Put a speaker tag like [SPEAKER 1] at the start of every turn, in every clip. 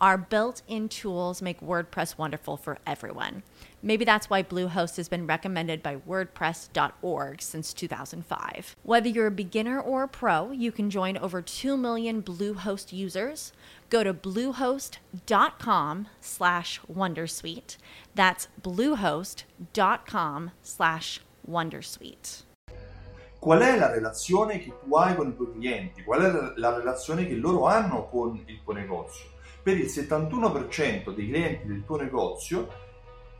[SPEAKER 1] Our built in tools make WordPress wonderful for everyone. Maybe that's why Bluehost has been recommended by WordPress.org since 2005. Whether you're a beginner or a pro, you can join over 2 million Bluehost users. Go to bluehost.com slash Wondersuite. That's bluehost.com slash Wondersuite.
[SPEAKER 2] Qual è la relazione che tu hai con i tuoi clienti? Qual è la relazione che loro hanno con il tuo negozio? Per il 71% dei clienti del tuo negozio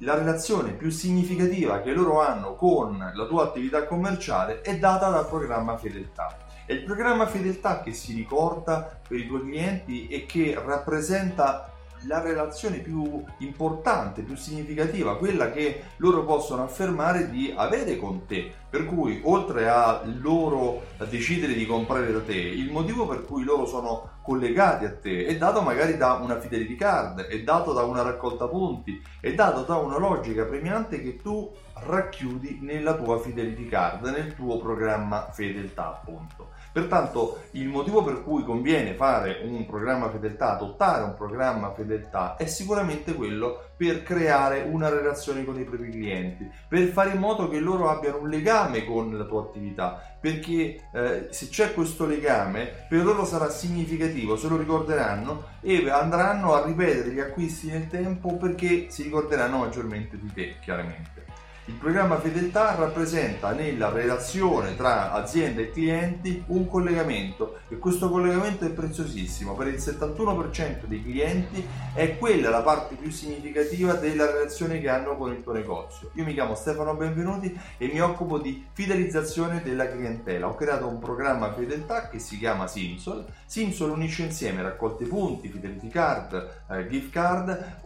[SPEAKER 2] la relazione più significativa che loro hanno con la tua attività commerciale è data dal programma fedeltà. È il programma fedeltà che si ricorda per i tuoi clienti e che rappresenta la relazione più importante, più significativa, quella che loro possono affermare di avere con te. Per cui, oltre a loro decidere di comprare da te, il motivo per cui loro sono collegati a te è dato magari da una fidelity card, è dato da una raccolta punti, è dato da una logica premiante che tu racchiudi nella tua fidelity card, nel tuo programma fedeltà, appunto. Pertanto il motivo per cui conviene fare un programma fedeltà, adottare un programma fedeltà, è sicuramente quello per creare una relazione con i propri clienti, per fare in modo che loro abbiano un legame con la tua attività, perché eh, se c'è questo legame per loro sarà significativo, se lo ricorderanno e andranno a ripetere gli acquisti nel tempo perché si ricorderanno maggiormente di te, chiaramente. Il programma fedeltà rappresenta nella relazione tra azienda e clienti un collegamento e questo collegamento è preziosissimo. Per il 71% dei clienti è quella la parte più significativa della relazione che hanno con il tuo negozio. Io mi chiamo Stefano Benvenuti e mi occupo di fidelizzazione della clientela. Ho creato un programma fedeltà che si chiama Simsol. Simsol unisce insieme raccolte punti, fidelity card, eh, gift card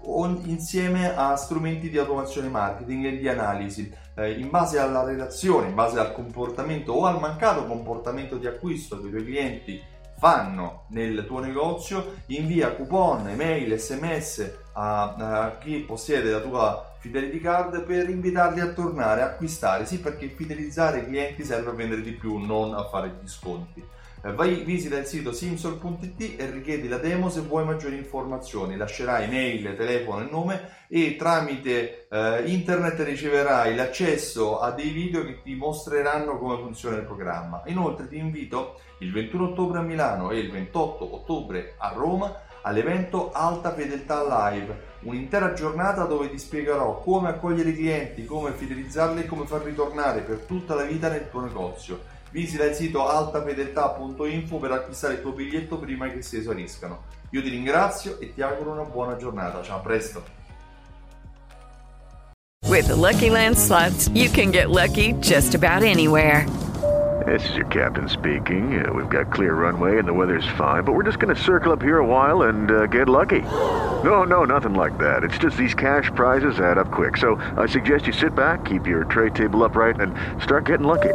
[SPEAKER 2] insieme a strumenti di automazione marketing e di analisi analisi eh, in base alla relazione, in base al comportamento o al mancato comportamento di acquisto che i tuoi clienti fanno nel tuo negozio, invia coupon, email, sms a, a chi possiede la tua fidelity card per invitarli a tornare a acquistare, sì perché fidelizzare i clienti serve a vendere di più, non a fare gli sconti. Eh, vai, visita il sito simsol.it e richiedi la demo se vuoi maggiori informazioni. Lascerai mail, telefono e nome e tramite eh, internet riceverai l'accesso a dei video che ti mostreranno come funziona il programma. Inoltre ti invito il 21 ottobre a Milano e il 28 ottobre a Roma all'evento Alta Fedeltà Live, un'intera giornata dove ti spiegherò come accogliere i clienti, come fidelizzarli e come far ritornare per tutta la vita nel tuo negozio. Visita il sito altafedeltà.info per acquistare il tuo biglietto prima che si esauriscano. Io ti ringrazio e ti auguro una buona giornata. Ciao, a presto.
[SPEAKER 3] With the Lucky Land slots, you can get lucky just about anywhere.
[SPEAKER 4] This is your captain speaking. Uh, we've got clear runway and the weather's fine, but we're just going to circle up here a while and uh, get lucky. No, no, nothing like that. It's just these cash prizes add up quick. So I suggest you sit back, keep your tray table upright, and start getting lucky.